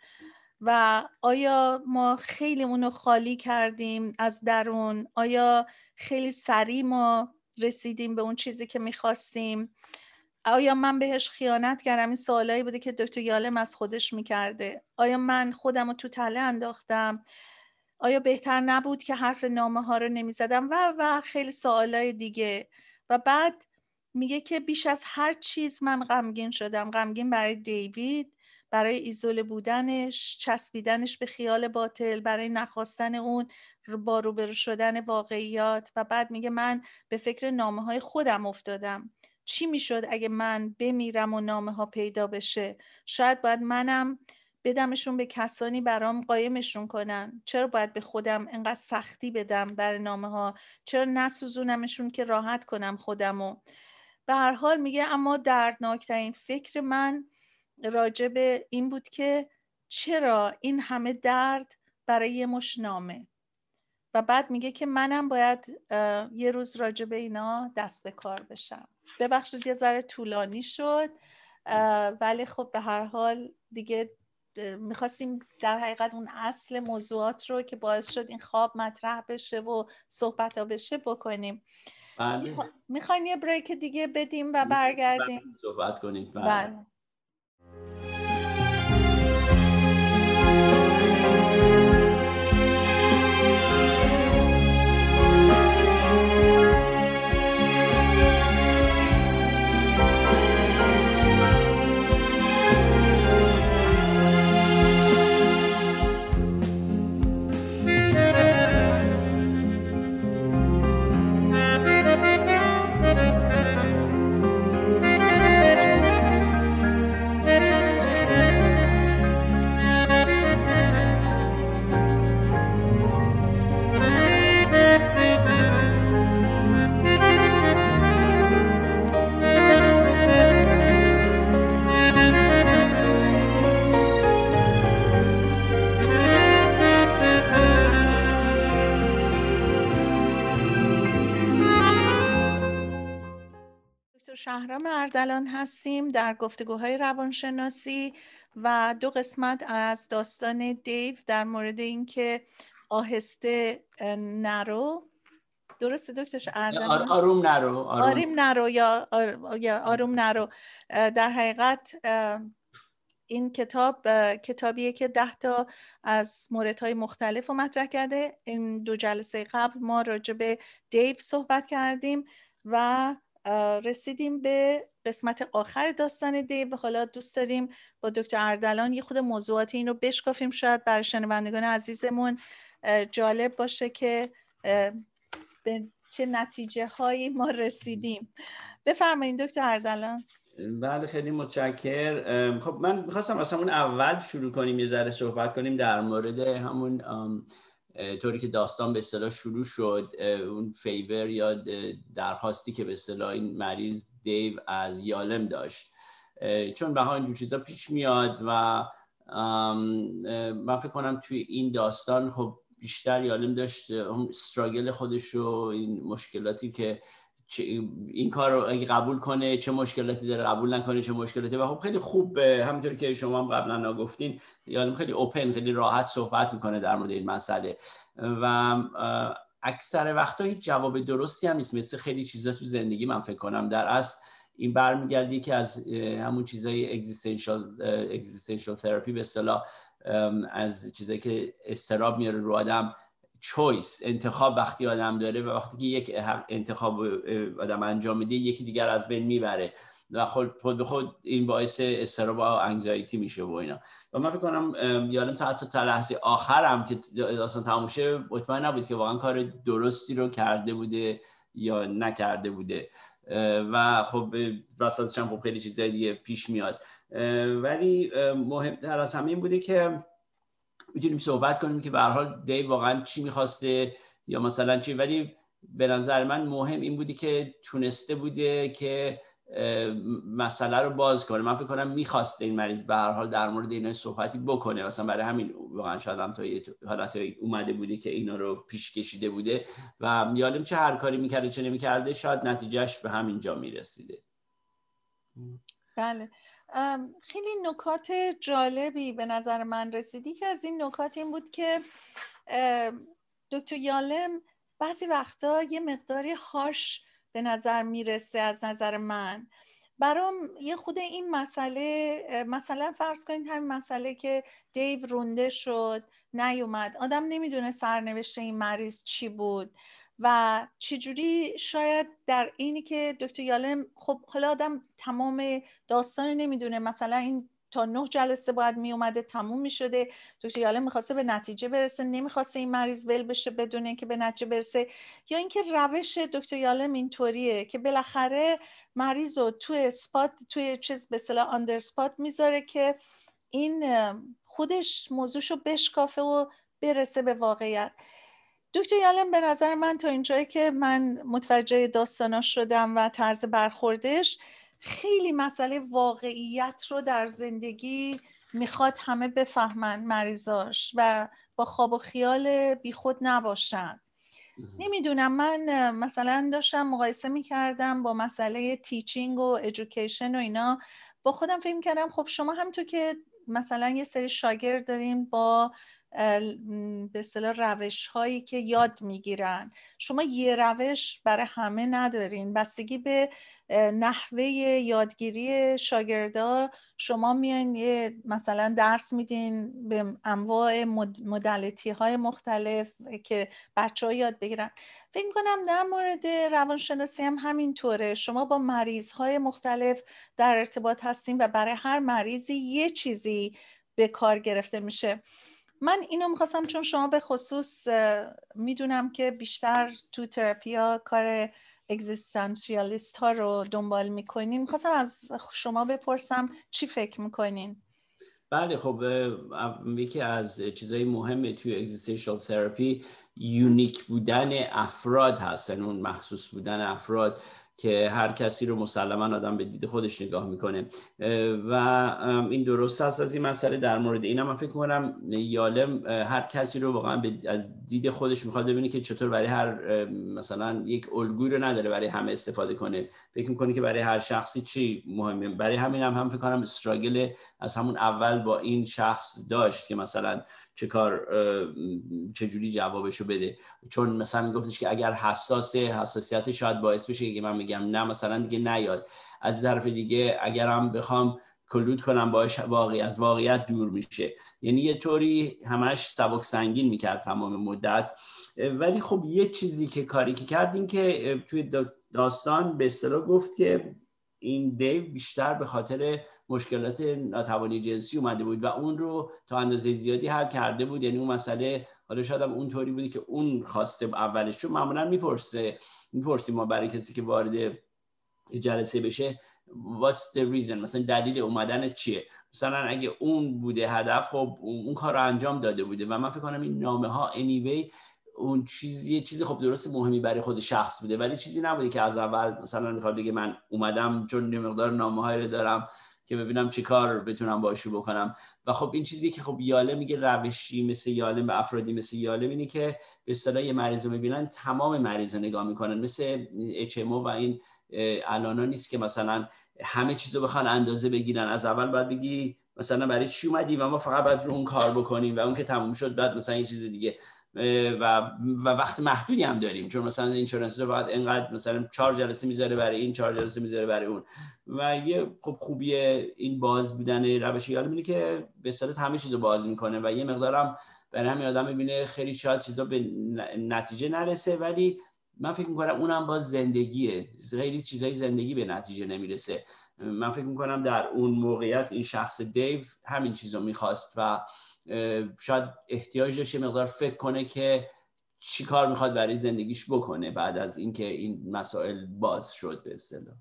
و آیا ما خیلی اونو خالی کردیم از درون؟ آیا خیلی سریع ما رسیدیم به اون چیزی که می‌خواستیم؟ آیا من بهش خیانت کردم؟ این سوالایی بوده که دکتر یالم از خودش می‌کرده. آیا من خودم رو تو تله انداختم؟ آیا بهتر نبود که حرف نامه ها رو نمی‌زدم؟ و و خیلی سوالای دیگه. و بعد میگه که بیش از هر چیز من غمگین شدم. غمگین برای دیوید. برای ایزوله بودنش چسبیدنش به خیال باطل برای نخواستن اون با روبرو شدن واقعیات. و بعد میگه من به فکر نامه های خودم افتادم. چی می‌شد اگه من بمیرم و نامه ها پیدا بشه؟ شاید باید منم بدمشون به کسانی برام قایمشون کنن. چرا باید به خودم انقدر سختی بدم بر نامه ها چرا نسوزونمشون که راحت کنم خودمو؟ به هر حال میگه اما دردناکترین فکر من راجع به این بود که چرا این همه درد برای یه مشنامه و بعد میگه که منم باید یه روز راجع به اینا دست به کار بشم ببخشید یه ذره طولانی شد ولی خب به هر حال دیگه می‌خواستیم در حقیقت اون اصل موضوعات رو که باعث شد این خواب مطرح بشه و صحبت ها بشه بکنیم بله. می‌خواین یه بریک دیگه بدیم و برگردیم صحبت کنیم بله. بله. Thank you. شهرام اردلان هستیم در گفتگوهای روانشناسی و دو قسمت از داستان دیو در مورد اینکه آهسته نرو. درسته دکتر اردلان؟ آروم نرو آروم. نرو یا آروم نرو. در حقیقت این کتاب کتابیه که ده تا از موردهای مختلف رو مطرح کرده. این دو جلسه قبل ما راجع به دیو صحبت کردیم و رسیدیم به قسمت آخر داستان دیو. حالا دوست داریم با دکتر اردلان یه خود موضوعات این رو بشکافیم. شاید برای شنوندگان عزیزمون جالب باشه که به چه نتیجه هایی ما رسیدیم. بفرمایید دکتر اردلان. بله خیلی متشکر. خب من می‌خواستم اصلا اون اول شروع کنیم یه ذره صحبت کنیم در مورد همون طوری که داستان به اصطلاح شروع شد اون فیور یا درخواستی که به اصطلاح این مریض دیو از یالم داشت. چون به این چیزا پیش میاد و من فکر کنم توی این داستان خب بیشتر یالم داشت اون استراگل خودش رو این مشکلاتی که این کار رو اگه قبول کنه چه مشکلاتی داره قبول نکنه چه مشکلاتی. و خب خیلی خوب همینطوری که شما هم قبلا نگفتین یادم خیلی اوپن خیلی راحت صحبت می‌کنه در مورد این مسئله. و اکثر وقتا هیچ جواب درستی هم نیست. مثل خیلی چیزا تو زندگی من فکر کنم در اصل این برمیگردی که از همون چیزای اگزیستنشال اگزیستنشال تراپی به اصطلاح از چیزایی که استراب میاره رو آدم چویس انتخاب وقتی آدم داره و وقتی که یک انتخاب آدم انجام میده یکی دیگر از بین می‌بره و خود به خود این باعث استراب و انگزایتی میشه و اینا. و من فکر کنم یادم تا حتی تا لحظه آخرم که داستان تموم شه مطمئن نبود که واقعا کار درستی رو کرده بوده یا نکرده بوده. و خب وسطش هم خب خیلی چیزای دیگه پیش میاد. ولی مهمتر از همه بوده که می‌تونیم صحبت کنیم که به حال دی واقعا چی می‌خواسته یا مثلا چی ولی به نظر من مهم این بودی که تونسته بوده که مسئله رو باز کنه. من فکر کنم می‌خواسته این مریض به هر حال در مورد اینا صحبتی بکنه. مثلا برای همین واقعا شاید هم تا یه حالت اومده بوده که اینا رو پیش کشیده بوده و یادم چه هر کاری می‌کرده چه نمی‌کرده شاید نتیجهش به همین جا می‌رسیده. بله. خیلی نکات جالبی به نظر من رسیدی که از این نکات این بود که دکتر یالم بعضی وقتا یه مقداری هاش به نظر می‌رسه از نظر من. برام یه خود این مسئله مثلا فرض کنید همین مسئله که دیو رونده شد نیومد. آدم نمی‌دونه سرنوشت این مریض چی بود. و چجوری شاید در اینی که دکتر یالم خب حالا آدم تمام داستان نمی‌دونه. مثلا این تا نه جلسه باید می اومده تموم می شده دکتر یالم می‌خواسته به نتیجه برسه نمی‌خواسته این مریض ول بشه بدون اینکه به نتیجه برسه. یا اینکه روش دکتر یالم اینطوریه که بالاخره مریض رو توی اسپات توی چیز به اصطلاح آندر اسپات می‌ذاره که این خودش موضوعشو بشکافه و برسه به واقعیت. دکتر یالم به نظر من تا اینجایی که من متوجه داستاناش شدم و طرز برخوردش خیلی مسئله واقعیت رو در زندگی می‌خواد همه بفهمن مریضاش و با خواب و خیال بیخود نباشن. نمی‌دونم من مثلا داشتم مقایسه می‌کردم با مسئله تیچینگ و ادویکیشن و اینا. با خودم فکر کردم خب شما همینطور که مثلا یه سری شاگرد دارین با به اصطلاح روش هایی که یاد می‌گیرن. شما یه روش برای همه ندارین. بستگی به نحوه یادگیری شاگردا شما میان یه مثلا درس میدین به انواع مدلیتی های مختلف که بچه ها یاد بگیرن. فکر کنم در مورد روانشناسی هم همینطوره. شما با مریض های مختلف در ارتباط هستین و برای هر مریضی یه چیزی به کار گرفته میشه. من اینو می‌خواستم چون شما به خصوص می‌دونم که بیشتر تو تراپیا کار اگزیستانسیالیست ها رو دنبال می‌کنین. می‌خواستم از شما بپرسم چی فکر می‌کنین؟ بله خب یکی از چیزهای مهم توی اگزیستیشنال تراپی یونیک بودن افراد هستن اون مخصوص بودن افراد. که هر کسی رو مسلما آدم به دید خودش نگاه می‌کنه. و این درست هست از این مسئله در مورد اینا من فکر کنم یالم هر کسی رو واقعا از دید خودش می‌خواد ببینه که چطور برای هر مثلا یک الگوی رو نداره برای همه استفاده کنه. فکر می‌کنه که برای هر شخصی چی مهمه؟ برای همین هم, هم فکر کنم استراگل از همون اول با این شخص داشت که مثلا چه کار چجوری جوابشو بده. چون مثلا میگفتش که اگر حساس حساسیت شاید باعث بشه که من میگم نه مثلا دیگه نیاد. از طرف دیگه اگرم بخوام کلود کنم باش واقعی از واقعیت دور میشه. یعنی یه طوری همش سبک سنگین می‌کرد تمام مدت. ولی خب یه چیزی که کاری که کرد این که توی داستان به اصطلاح گفت که این دیو بیشتر به خاطر مشکلات ناتوانی جنسی اومده بود و اون رو تا اندازه زیادی حل کرده بود. یعنی اون مسئله حالا شاید هم اون طوری بودی که اون خواسته اولش. چون معمولا می‌پرسه می‌پرسیم ما برای کسی که وارد جلسه بشه what's the reason مثلا دلیل اومدن چیه؟ مثلا اگه اون بوده هدف خب اون کار رو انجام داده بوده. و من فکر کنم این نامه ها anyway اون چیزی چیزی خب درست مهمی برای خود شخص بوده ولی چیزی نبوده که از اول مثلا می‌خواد دیگه من اومدم چون یه مقدار نامه رو دارم که ببینم چی کار بتونم باشو بکنم و خب این چیزی که خب یاله میگه روشی مثل یاله به افرادی مثل یاله اینه که به اصطلاح یه مریض رو می‌بینن تمام مریض رو نگاه می‌کنن. مثل HMO و این الانا نیست که مثلا همه چیز رو بخوان اندازه بگیرن. از اول باید بگی مثلا برای چی اومدی و ما فقط باید رو اون کار بکنیم و اون که تموم شد بعد مثلا این چیز دیگه. و و وقت محدودی هم داریم. چون مثلا اینشورنس رو باید اینقدر مثلا چهار جلسه می‌ذاره برای این چهار جلسه می‌ذاره برای اون. و یه خب خوبی این باز بودن روش یادم اینه که به صورت همه چیز رو باز می‌کنه و یه مقدارم برای همین آدم می‌بینه خیلی شاید چیزا به نتیجه نرسه ولی من فکر می‌کنم اونم باز زندگیه. خیلی چیزای زندگی به نتیجه نمی‌رسه. من فکر می‌کنم در اون موقعیت این شخص دیو همین چیز رو می‌خواست و شاید احتیاج داشته مقدار فکر کنه که چی کار می‌خواد برای زندگیش بکنه بعد از اینکه این مسائل باز شد به اصطلاح.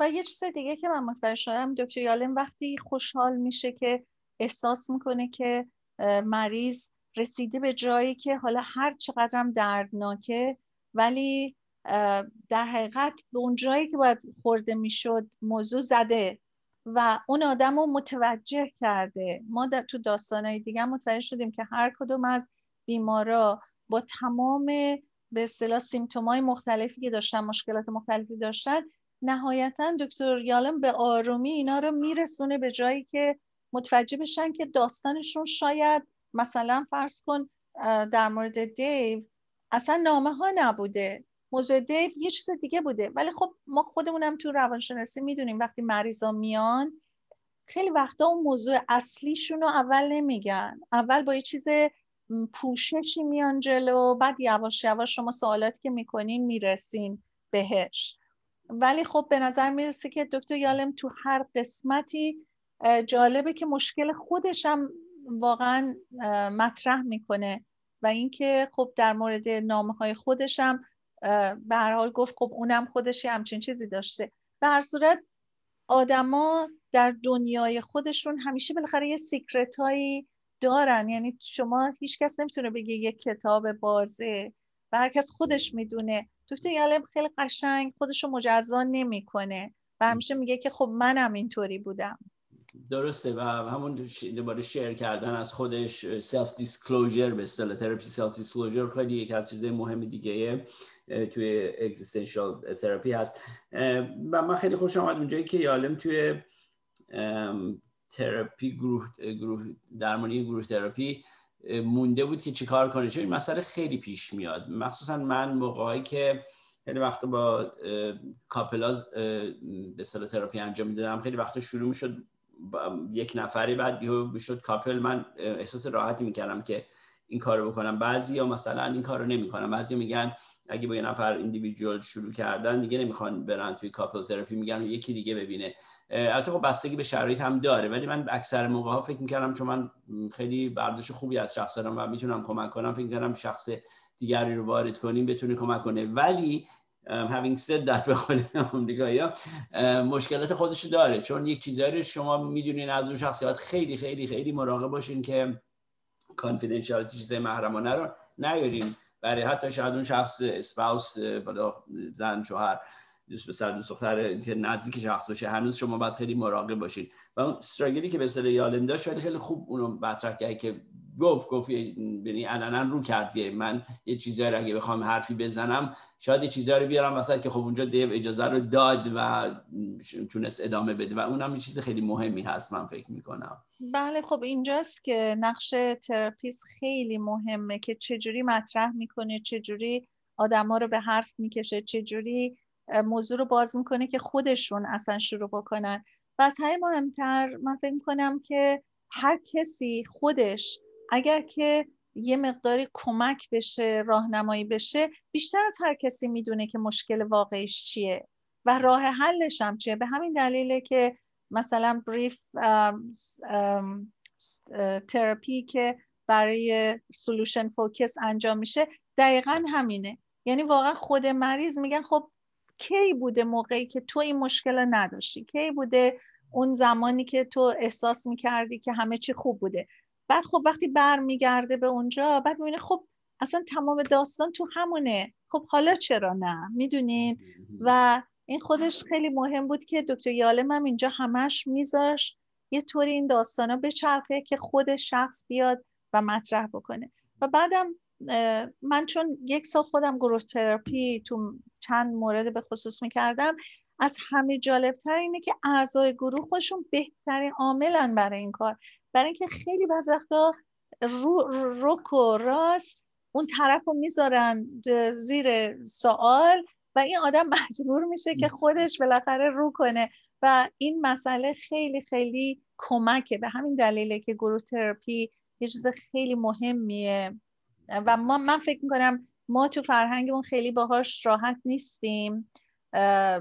و یه چیز دیگه که من متوجه شدم دکتر یالم وقتی خوشحال میشه که احساس می‌کنه که مریض رسیده به جایی که حالا هر چقدرم دردناکه ولی در حقیقت به اون جایی که باید خورده می‌شد موضوع زده. و اون آدم رو متوجه کرده. ما در تو داستانهای دیگه متوجه شدیم که هر کدوم از بیمارا با تمام به اصطلاح سیمتومای مختلفی که داشتن مشکلات مختلفی داشتن نهایتا دکتر یالم به آرومی اینا رو میرسونه به جایی که متوجه بشن که داستانشون شاید مثلا فرض کن در مورد دیو اصلا نامه ها نبوده. موضوع یه چیز دیگه بوده. ولی خب ما خودمونم تو روانشناسی می‌دونیم وقتی مریضا میان خیلی وقتا اون موضوع اصلیشون رو اول نمیگن. اول با یه چیز پوششی میان جلو بعد یواش یواش شما سوالاتی که می‌کنین می‌رسین بهش. ولی خب به نظر می‌رسه که دکتر یالم تو هر قسمتی جالبه که مشکل خودشم واقعا مطرح می‌کنه. و اینکه خب در مورد نامه های خودشم به هر حال گفت خب اونم خودش همچین چیزی داشته. به هر صورت آدما در دنیای خودشون همیشه بالاخره یه سیکرت هایی دارن. یعنی شما هیچکس نمی‌تونه بگه یک کتاب بازه و هر کس خودش می‌دونه. دکتر یالم خیلی قشنگ خودش رو مجزا نمی‌کنه و همیشه میگه که خب منم اینطوری بودم. درسته و همون دوباره share کردن از خودش self disclosure به اصطلاح تراپی self disclosure خیلی یکی از چیزهای مهم دیگه توی existential therapy هست. و من خیلی خوشم آمد اونجایی که یالم توی تراپی گروه, گروه درمانی گروه تراپی مونده بود که چیکار کنه. چون این مسئله خیلی پیش میاد. مخصوصا من موقعی که خیلی وقتا با couples به اصطلاح تراپی انجام می‌دادم خیلی وقتا شروع می‌شد یک نفری بعد یهو می‌شد couple. من احساس راحتی می‌کردم که این کارو بکنم بعضی یا مثلا این کارو نمی‌کنم بعضی میگن اگه با یه نفر individual شروع کردن دیگه نمی‌خوان برن توی couple therapy میگن یکی دیگه ببینه. البته خب بستگی به شرایط هم داره. ولی من اکثر موقع ها فکر می‌کردم چون من خیلی برداشت خوبی از شخص دارم و می‌تونم کمک کنم فکر می‌کردم شخص دیگری رو وارد کنیم بتونه کمک کنه. ولی having said that به قول آمریکایی مشکلات خودش داره. چون یک چیزایی شما می‌دونین از اون شخصیت خیلی خیلی خیلی مراقب باشین که کانفیدنشیالیتی چیزای محرمانه رو نیاریم. برای حتی شاید اون شخص اسپاوس بالا زن شوهر دوست پسر دوست دختر که نزدیک شخص باشه هنوز شما باید خیلی مراقب باشین. و اون استراگلی که به اصطلاح یالم داشت ولی خیلی خوب اونو مطرح کرد که گفت گفت یعنی علنا رو کردیه من یه چیزایی رو اگه بخوام حرفی بزنم شاید یه چیزایی رو بیارم مثلا که خب اونجا دیو اجازه رو داد و تونست ادامه بده. و اونم یه چیز خیلی مهمی هست من فکر می‌کنم. بله خب اینجاست که نقش تراپیست خیلی مهمه که چجوری مطرح می‌کنه چجوری آدما رو به حرف می‌کشه چجوری موضوع رو باز می‌کنه که خودشون اصلا شروع بکنن. و از مهمتر من فکر می‌کنم که هر کسی خودش اگر که یه مقداری کمک بشه راهنمایی بشه بیشتر از هر کسی می‌دونه که مشکل واقعیش چیه و راه حلش هم چیه. به همین دلیله که مثلا brief therapy که برای solution focus انجام میشه دقیقا همینه. یعنی واقعا خود مریض میگن خب کی بوده موقعی که تو این مشکل رو نداشتی؟ کی بوده اون زمانی که تو احساس می‌کردی که همه چی خوب بوده؟ بعد خب وقتی برمیگرده به اونجا بعد می‌بینه خب اصلا تمام داستان تو همونه. خب حالا چرا نه؟ می‌دونین؟ و این خودش خیلی مهم بود که دکتر یالم هم اینجا همش میذاش یه طوری این داستانا بچرخه که خود شخص بیاد و مطرح بکنه. و بعدم من چون یک سال خودم گروه تراپی تو چند مورد به خصوص می‌کردم از همه جالبتر اینه که اعضای گروه خودشون بهترین عاملن برای این کار. برای اینکه خیلی بعض وقتا رو، رک و راست اون طرف رو می‌ذارن زیر سوال و این آدم (laughs) مجبور میشه که خودش بالاخره رو کنه و این مسئله خیلی خیلی کمکه. به همین دلیله که گروه تراپی یه چیز خیلی مهمیه و ما من فکر می‌کنم ما تو فرهنگمون خیلی باهاش راحت نیستیم.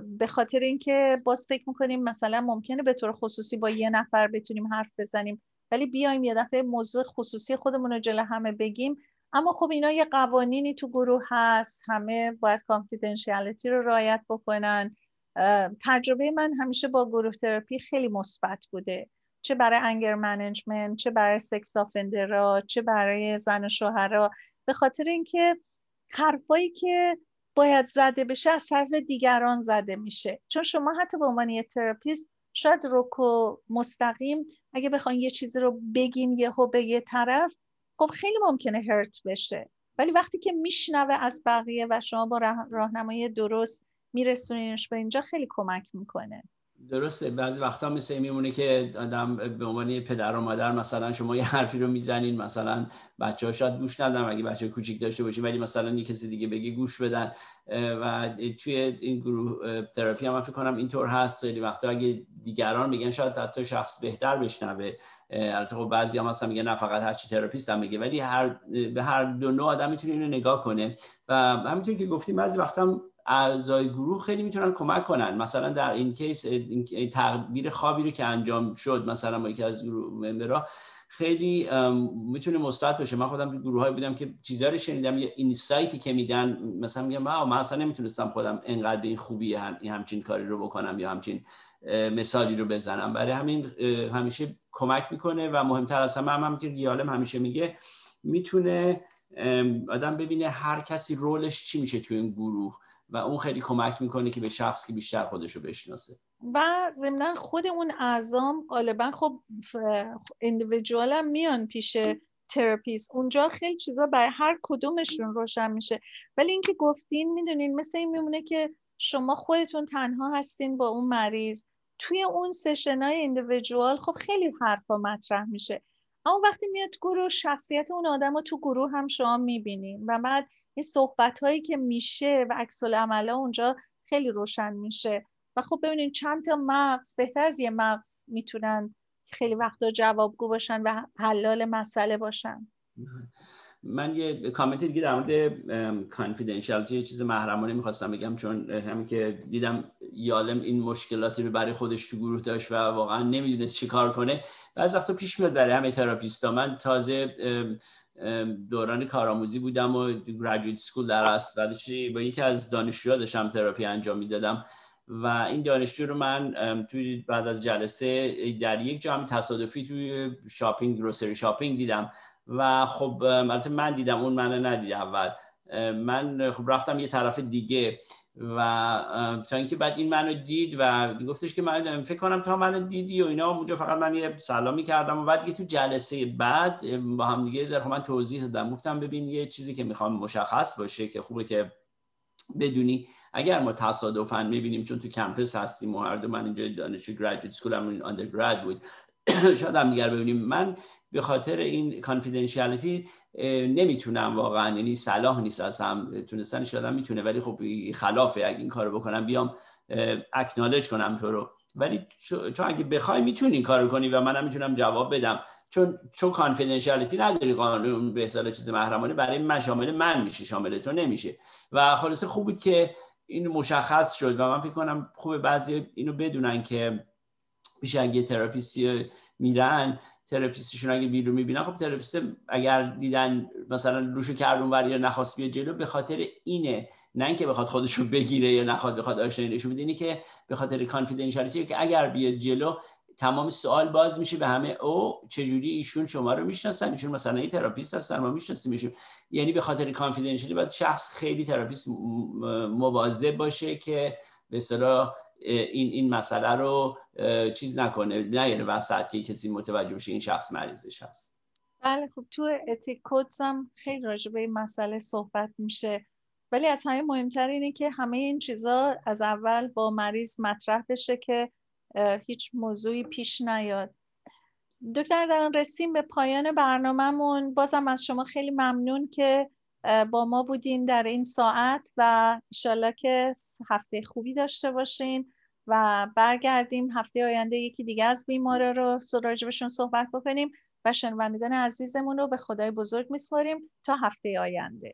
به خاطر اینکه باز فکر می‌کنیم مثلا ممکنه به طور خصوصی با یه نفر بتونیم حرف بزنیم. ولی بیایم یه دفعه موضوع خصوصی خودمون رو جلو همه بگیم. اما خب اینا یه قوانینی تو گروه هست. همه باید کانفیدنشیالیتی رو رعایت بکنن. تجربه من همیشه با گروه تراپی خیلی مثبت بوده. چه برای anger management چه برای sex offender ا چه برای زن و شوهرها. به خاطر اینکه حرفایی که باید زده بشه از طرف دیگران زده میشه. چون شما حتی به عنوان یه therapist شاید رک و مستقیم اگه بخواین یه چیزی رو بگین یهو به یه طرف خب خیلی ممکنه hurt بشه. ولی وقتی که میشنوه از بقیه و شما با راهنمایی درست میرسونینش به اینجا خیلی کمک می‌کنه. درسته. بعضی وقتا مثل میمونه که آدم به عنوان پدر و مادر مثلا شما یه حرفی رو می‌زنین مثلا بچه ها شاید گوش ندن اگه بچه کوچیک داشته باشین ولی مثلا یه کسی دیگه بگه گوش بدن. و توی این گروه تراپی هم فکر کنم اینطور هست. خیلی وقتا اگه دیگران میگن شاید حتی شخص بهتر بشنوه. البته خب بعضی هم هستن میگن نه فقط هر چی therapist هم میگه ولی هر به هر دو نوع آدم می‌تونه اینو نگاه کنه. و همینطور که گفتیم بعضی وقتا اعضای گروه خیلی می‌تونن کمک کنن. مثلا در این کیس تغییر خوابی رو که انجام شد مثلا با یکی از گروه ممبرها خیلی می‌تونه مثبت باشه. من خودم تو گروه های بودم که چیزا رو شنیدم یه اینسایتی که میدن مثلا میگم من اصلا نمی‌تونستم خودم انقدر به این خوبی هم همچین کاری رو بکنم یا همچین مثالی رو بزنم. برای همین همیشه کمک می‌کنه و مهمتر از همه هم همینطور گیالم همیشه میگه می‌تونه آدم ببینه هر کسی role ش چی میشه تو این گروه. و اون خیلی کمک می‌کنه که به شخص که بیشتر خودش رو بشناسه. و ضمنا خود اون اعضا هم غالبا خب individual هم میان پیش therapist اونجا خیلی چیزا برای هر کدومشون روشن میشه. ولی اینکه گفتین می‌دونین مثل این میمونه که شما خودتون تنها هستین با اون مریض. توی اون session های خب خیلی حرفا مطرح میشه. اما وقتی میاد گروه شخصیت اون آدم رو تو گروه هم شما می‌بینین. و بعد این صحبت هایی که میشه و عکس عملا اونجا خیلی روشن میشه. و خب ببینید چند تا مغز بهتر از یه مغز می‌تونن خیلی وقتا جوابگو باشن و حلال مسئله باشن. من یه کامنت دیگه در مورد کانفیدنشیالیتی یه چیز محرمانه می‌خواستم بگم چون همین که دیدم یالم این مشکلاتی رو برای خودش تو گروه داشت و واقعا نمی‌دونست چی کار کنه. بعض وقتا پیش میاد برای همه therapist ا. من تازه دوران کارآموزی بودم و graduate school در بعدش با یکی از دانشجوها داشتم تراپی انجام می‌دادم. و این دانشجو رو من توی بعد از جلسه در یک جمع تصادفی توی shopping grocery shopping دیدم. و خب البته من دیدم اون من ندید اول. من خب رفتم یه طرف دیگه. و تا اینکه بعد این منو دید و گفتش که من فکر کنم تا منو دیدی و اینا اونجا فقط من یه سلامی کردم و بعد دیگه تو جلسه بعد با هم دیگه زر خب من توضیح دادم. گفتم ببین یه چیزی که می‌خوام مشخص باشه که خوبه که بدونی اگر ما تصادفا می‌بینیم چون تو کمپس هستیم و هر دو من اینجا دانشجو گریجویت سکول هم بود (coughs) شاید هم دیگر ببینیم. من به خاطر این کانفیدنشیالیتی نمی‌تونم واقعا یعنی صلاح نیست از هم تونستنش آدم می‌تونه ولی خب خلافه. اگه این کارو بکنم بیام اکنالج کنم تو رو. ولی تو اگه بخوای می‌تونی این کارو کنی و منم می‌تونم جواب بدم. چون چون confidentiality نداری قانون به اصطلاح چیز محرمانه برای من شامل من میشه شامل تو نمیشه. و خلاصه خوب بود که این مشخص شد و من فکر کنم خوب بعضی اینو بدونن که پیش اگه therapist ی میرن therapist شون اگه بیرون می‌بینن خب therapist اگر دیدن مثلا روشو کرد اون ور یا نخواست بیاد جلو به خاطر اینه. نه اینکه بخواد خودشو بگیره یا نخواد بخواد آشنایی نشون بده که به خاطر confidentiality که اگر بیاد جلو تمام سوال باز میشه به همه او چجوری ایشون شما رو می‌شناسن؟ ایشون مثلا این therapist هستن ما می‌شناسیم یعنی به خاطر confidentiality باید شخص خیلی therapist مواظب باشه که به اصطلاح این این مسئله رو چیز نکنه نیاره وسط که کسی متوجه بشه این شخص مریضش هست. بله خب تو ethic هم خیلی راجع به این مسئله صحبت میشه. ولی از همه مهمتر اینه که همه این چیزا از اول با مریض مطرح بشه که هیچ موضوعی پیش نیاد. دکتر در رسیم به پایان برنامهمون. بازم از شما خیلی ممنون که با ما بودین در این ساعت و انشالله که هفته خوبی داشته باشین و برگردیم هفته آینده یکی دیگه از بیماره رو راجبشون صحبت بکنیم و شنوندگان عزیزمون رو به خدای بزرگ میسپاریم تا هفته آینده.